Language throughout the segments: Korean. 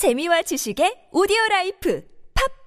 재미와 지식의 오디오 life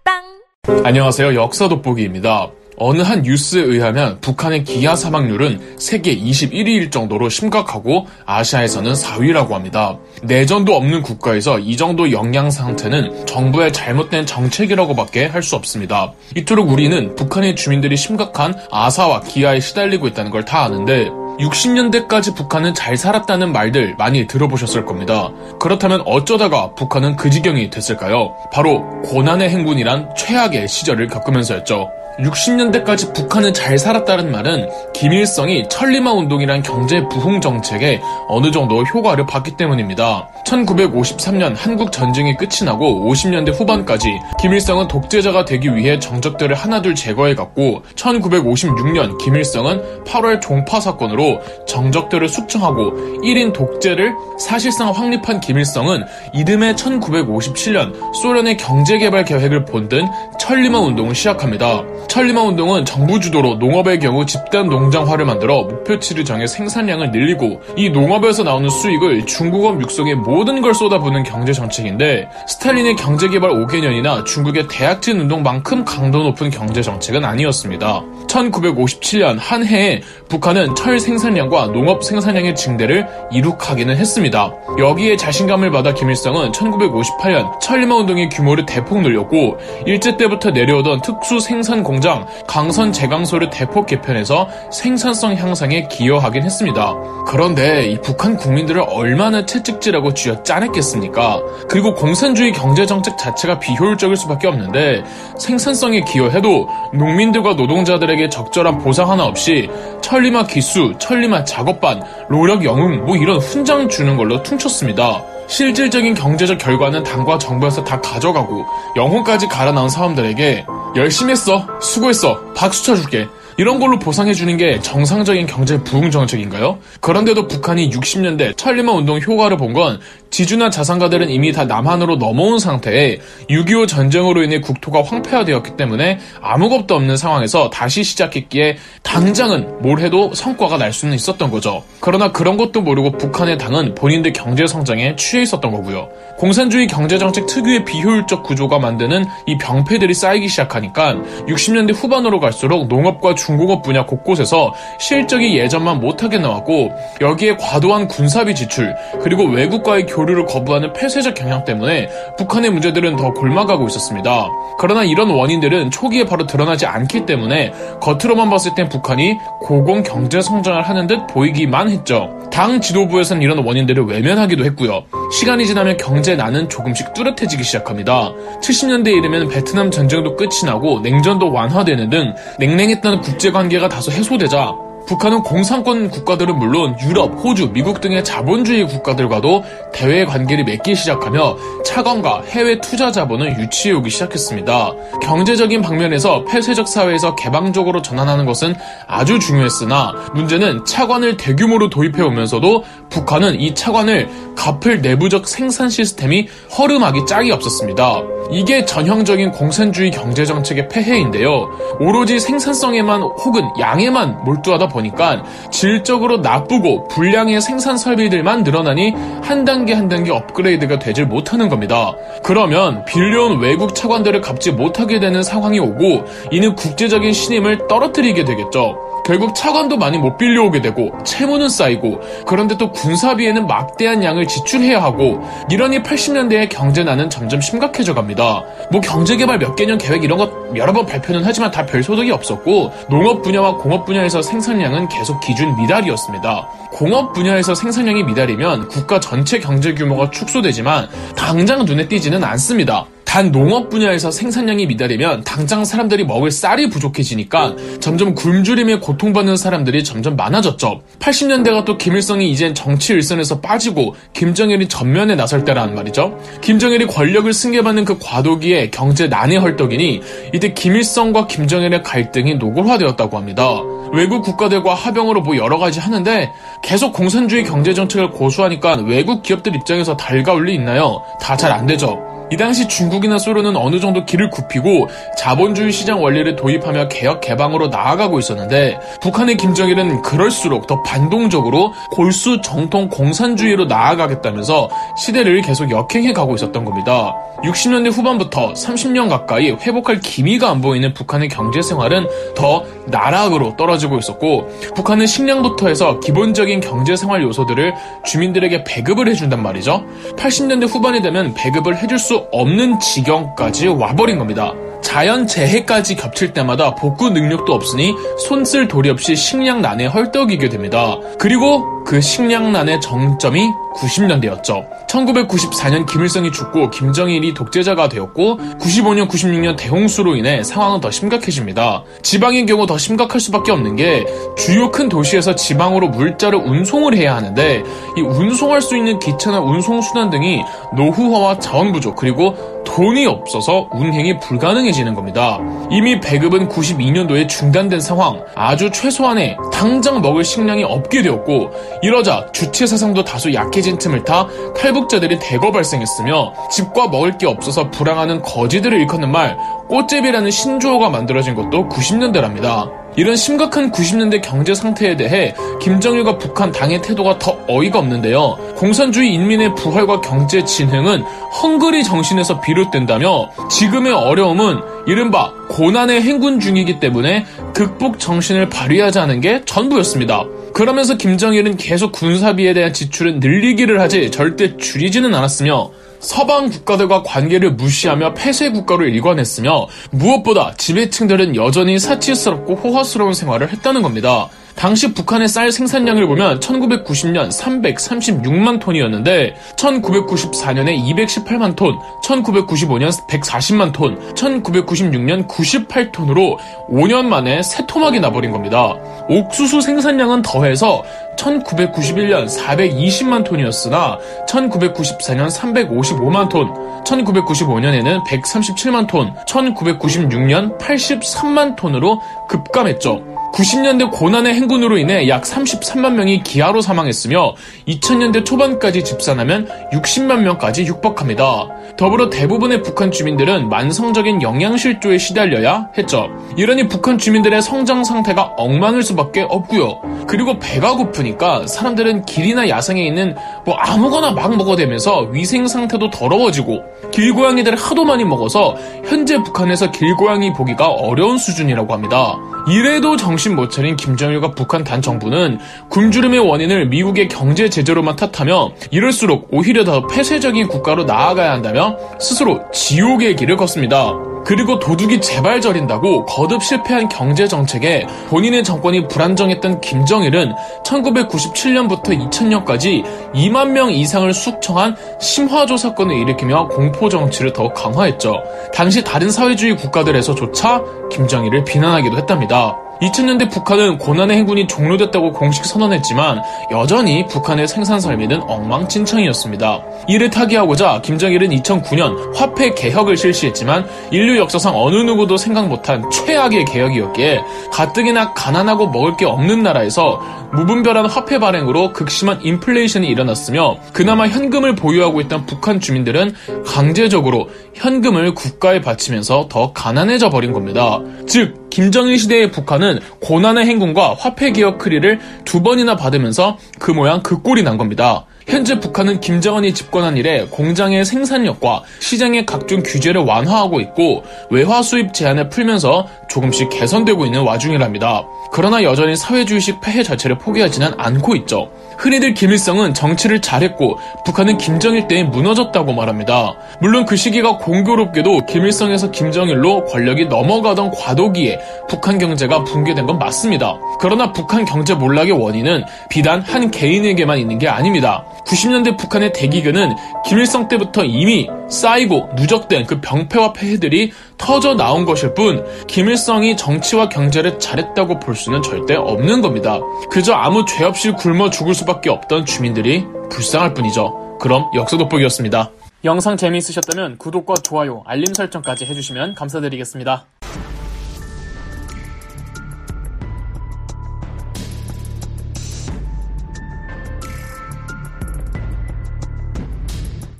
팟빵 안녕하세요. 역사 돋보기입니다. 어느 한 뉴스에 의하면 북한의 기아 사망률은 세계 21위일 정도로 심각하고 아시아에서는 4위라고 합니다. 내전도 없는 국가에서 이 정도 영양 상태는 정부의 잘못된 정책이라고밖에 할 수 없습니다. 이토록 우리는 북한의 주민들이 심각한 아사와 기아에 시달리고 있다는 걸 다 아는데 60년대까지 북한은 잘 살았다는 말들 많이 들어보셨을 겁니다. 그렇다면 어쩌다가 북한은 그 지경이 됐을까요? 바로 고난의 행군이란 최악의 시절을 겪으면서였죠. 60년대까지 북한은 잘 살았다는 말은 김일성이 천리마 운동이란 경제 부흥 정책에 어느 정도 효과를 봤기 때문입니다. 1953년 한국 전쟁이 끝이 나고 50년대 후반까지 김일성은 독재자가 되기 위해 정적들을 하나둘 제거해갔고 1956년 김일성은 8월 종파 사건으로 정적들을 숙청하고 1인 독재를 사실상 확립한 김일성은 이듬해 1957년 소련의 경제개발 계획을 본든 천리마 운동을 시작합니다. 천리마 운동은 정부 주도로 농업의 경우 집단 농장화를 만들어 목표치를 정해 생산량을 늘리고 이 농업에서 나오는 수익을 중국업 육성에 모든 걸 쏟아부는 경제 정책인데 스탈린의 경제개발 5개년이나 중국의 대약진 운동만큼 강도 높은 경제 정책은 아니었습니다. 1957년 한 해에 북한은 철 생산량과 농업 생산량의 증대를 이룩하기는 했습니다. 여기에 자신감을 받아 김일성은 1958년 천리마 운동의 규모를 대폭 늘렸고 일제 때부터 내려오던 특수 생산 공장 강선 제강소를 대폭 개편해서 생산성 향상에 기여하긴 했습니다. 그런데 이 북한 국민들을 얼마나 채찍질하고 쥐어 짜냈겠습니까? 그리고 공산주의 경제 정책 자체가 비효율적일 수밖에 없는데 생산성에 기여해도 농민들과 노동자들에게 적절한 보상 하나 없이 천리마 기수, 천리마 작업반, 노력 영웅 뭐 이런 훈장 주는 걸로 퉁쳤습니다. 실질적인 경제적 결과는 당과 정부에서 다 가져가고 영혼까지 갈아 나온 사람들에게 열심히 했어, 수고했어, 박수 쳐줄게. 이런 걸로 보상해주는 게 정상적인 경제 부흥 정책인가요? 그런데도 북한이 60년대 천리마 운동 효과를 본 건 지주나 자산가들은 이미 다 남한으로 넘어온 상태에 6.25 전쟁으로 인해 국토가 황폐화되었기 때문에 아무것도 없는 상황에서 다시 시작했기에 당장은 뭘 해도 성과가 날 수는 있었던 거죠. 그러나 그런 것도 모르고 북한의 당은 본인들 경제 성장에 취해 있었던 거고요. 공산주의 경제정책 특유의 비효율적 구조가 만드는 이 병폐들이 쌓이기 시작하니까 60년대 후반으로 갈수록 농업과 중공업 분야 곳곳에서 실적이 예전만 못하게 나왔고 여기에 과도한 군사비 지출 그리고 외국과의 교류 를 거부하는 폐쇄적 경향 때문에 북한의 문제들은 더 골마가고 있었습니다. 그러나 이런 원인들은 초기에 바로 드러나지 않기 때문에 겉으로만 봤을 땐 북한이 고공 경제 성장을 하는 듯 보이기만 했죠. 당 지도부에선 이런 원인들을 외면하기도 했고요. 시간이 지나면 경제 난은 조금씩 뚜렷해지기 시작합니다. 70년대에 이르면 베트남 전쟁도 끝이 나고 냉전도 완화되는 등 냉랭했던 국제 관계가 다소 해소되자 북한은 공산권 국가들은 물론 유럽, 호주, 미국 등의 자본주의 국가들과도 대외 관계를 맺기 시작하며 차관과 해외 투자 자본을 유치해오기 시작했습니다. 경제적인 방면에서 폐쇄적 사회에서 개방적으로 전환하는 것은 아주 중요했으나 문제는 차관을 대규모로 도입해오면서도 북한은 이 차관을 갚을 내부적 생산 시스템이 허름하기 짝이 없었습니다. 이게 전형적인 공산주의 경제정책의 폐해인데요. 오로지 생산성에만 혹은 양에만 몰두하다 보니까 질적으로 나쁘고 불량의 생산 설비들만 늘어나니 한 단계 한 단계 업그레이드가 되질 못하는 겁니다. 그러면 빌려온 외국 차관들을 갚지 못하게 되는 상황이 오고 이는 국제적인 신임을 떨어뜨리게 되겠죠. 결국 차관도 많이 못 빌려오게 되고 채무는 쌓이고 그런데 또 군사비에는 막대한 양을 지출해야 하고 이러니 80년대의 경제난은 점점 심각해져 갑니다. 뭐 경제개발 몇 개년 계획 이런 것 여러 번 발표는 하지만 다 별 소득이 없었고 농업 분야와 공업 분야에서 생산량은 계속 기준 미달이었습니다. 공업 분야에서 생산량이 미달이면 국가 전체 경제 규모가 축소되지만 당장 눈에 띄지는 않습니다. 단 농업 분야에서 생산량이 미달이면 당장 사람들이 먹을 쌀이 부족해지니까 점점 굶주림에 고통받는 사람들이 점점 많아졌죠. 80년대가 또 김일성이 이젠 정치 일선에서 빠지고 김정일이 전면에 나설 때라는 말이죠. 김정일이 권력을 승계받는 그 과도기에 경제 난의 헐떡이니 이때 김일성과 김정일의 갈등이 노골화되었다고 합니다. 외국 국가들과 합병으로 뭐 여러 가지 하는데 계속 공산주의 경제 정책을 고수하니까 외국 기업들 입장에서 달가울 리 있나요? 다 잘 안 되죠. 이 당시 중국이나 소련은 어느 정도 길을 굽히고 자본주의 시장 원리를 도입하며 개혁 개방으로 나아가고 있었는데 북한의 김정일은 그럴수록 더 반동적으로 골수 정통 공산주의로 나아가겠다면서 시대를 계속 역행해 가고 있었던 겁니다. 60년대 후반부터 30년 가까이 회복할 기미가 안 보이는 북한의 경제 생활은 더 나락으로 떨어지고 있었고 북한은 식량부터 해서 기본적인 경제 생활 요소들을 주민들에게 배급을 해준단 말이죠. 80년대 후반이 되면 배급을 해줄 수 없는 지경까지 와버린 겁니다. 자연 재해까지 겹칠 때마다 복구 능력도 없으니 손쓸 도리 없이 식량난에 헐떡이게 됩니다. 그리고 그 식량난의 정점이 90년대였죠. 1994년 김일성이 죽고 김정일이 독재자가 되었고 95년 96년 대홍수로 인해 상황은 더 심각해집니다. 지방의 경우 더 심각할 수밖에 없는 게 주요 큰 도시에서 지방으로 물자를 운송을 해야 하는데 이 운송할 수 있는 기차나 운송 수단 등이 노후화와 자원 부족 그리고 돈이 없어서 운행이 불가능해지는 겁니다. 이미 배급은 92년도에 중단된 상황, 아주 최소한의 당장 먹을 식량이 없게 되었고 이러자 주체 사상도 다소 약해 진 틈을 타 탈북자들이 대거 발생했으며 집과 먹을 게 없어서 불황하는 거지들을 일컫는 말 꽃제비라는 신조어가 만들어진 것도 90년대랍니다. 이런 심각한 90년대 경제 상태에 대해 김정일과 북한 당의 태도가 더 어이가 없는데요. 공산주의 인민의 부활과 경제 진흥은 헝그리 정신에서 비롯된다며 지금의 어려움은 이른바 고난의 행군 중이기 때문에 극복 정신을 발휘하자는 게 전부였습니다. 그러면서 김정일은 계속 군사비에 대한 지출은 늘리기를 하지 절대 줄이지는 않았으며 서방 국가들과 관계를 무시하며 폐쇄 국가로 일관했으며 무엇보다 지배층들은 여전히 사치스럽고 호화스러운 생활을 했다는 겁니다. 당시 북한의 쌀 생산량을 보면 1990년 336만 톤이었는데 1994년에 218만 톤, 1995년 140만 톤, 1996년 98톤으로 5년 만에 새 토막이 나버린 겁니다. 옥수수 생산량은 더해서 1991년 420만 톤이었으나 1994년 355만 톤, 1995년에는 137만 톤, 1996년 83만 톤으로 급감했죠. 90년대 고난의 행군으로 인해 약 33만 명이 기아로 사망했으며 2000년대 초반까지 집산하면 60만 명까지 육박합니다. 더불어 대부분의 북한 주민들은 만성적인 영양실조에 시달려야 했죠. 이러니 북한 주민들의 성장 상태가 엉망일 수밖에 없고요. 그리고 배가 고프니까 사람들은 길이나 야생에 있는 뭐 아무거나 막 먹어대면서 위생 상태도 더러워지고 길고양이들을 하도 많이 먹어서 현재 북한에서 길고양이 보기가 어려운 수준이라고 합니다. 이래도 정신 못 차린 김정일과 북한 단 정부는 굶주림의 원인을 미국의 경제 제재로만 탓하며 이럴수록 오히려 더 폐쇄적인 국가로 나아가야 한다며 스스로 지옥의 길을 걷습니다. 그리고 도둑이 재발 저린다고 거듭 실패한 경제 정책에 본인의 정권이 불안정했던 김정일은 1997년부터 2000년까지 2만 명 이상을 숙청한 심화조 사건을 일으키며 공포 정치를 더욱 강화했죠. 당시 다른 사회주의 국가들에서조차 김정일을 비난하기도 했답니다. 2000년대 북한은 고난의 행군이 종료됐다고 공식 선언했지만 여전히 북한의 생산 설비는 엉망진창이었습니다. 이를 타개하고자 김정일은 2009년 화폐 개혁을 실시했지만 인류 역사상 어느 누구도 생각 못한 최악의 개혁이었기에 가뜩이나 가난하고 먹을 게 없는 나라에서 무분별한 화폐 발행으로 극심한 인플레이션이 일어났으며 그나마 현금을 보유하고 있던 북한 주민들은 강제적으로 현금을 국가에 바치면서 더 가난해져 버린 겁니다. 즉 김정일 시대의 북한은 고난의 행군과 화폐 개혁 크리를 두 번이나 받으면서 그 모양 그 꼴이 난 겁니다. 현재 북한은 김정은이 집권한 이래 공장의 생산력과 시장의 각종 규제를 완화하고 있고 외화 수입 제한을 풀면서 조금씩 개선되고 있는 와중이랍니다. 그러나 여전히 사회주의식 폐해 자체를 포기하지는 않고 있죠. 흔히들 김일성은 정치를 잘했고 북한은 김정일 때에 무너졌다고 말합니다. 물론 그 시기가 공교롭게도 김일성에서 김정일로 권력이 넘어가던 과도기에 북한 경제가 붕괴된 건 맞습니다. 그러나 북한 경제 몰락의 원인은 비단 한 개인에게만 있는 게 아닙니다. 90년대 북한의 대기근은 김일성 때부터 이미 쌓이고 누적된 그 병폐와 폐해들이 터져 나온 것일 뿐 김일성이 정치와 경제를 잘했다고 볼 수는 절대 없는 겁니다. 그저 아무 죄 없이 굶어 죽을 수밖에 없던 주민들이 불쌍할 뿐이죠. 그럼 역사 돋보기였습니다. 영상 재미있으셨다면 구독과 좋아요, 알림 설정까지 해주시면 감사드리겠습니다.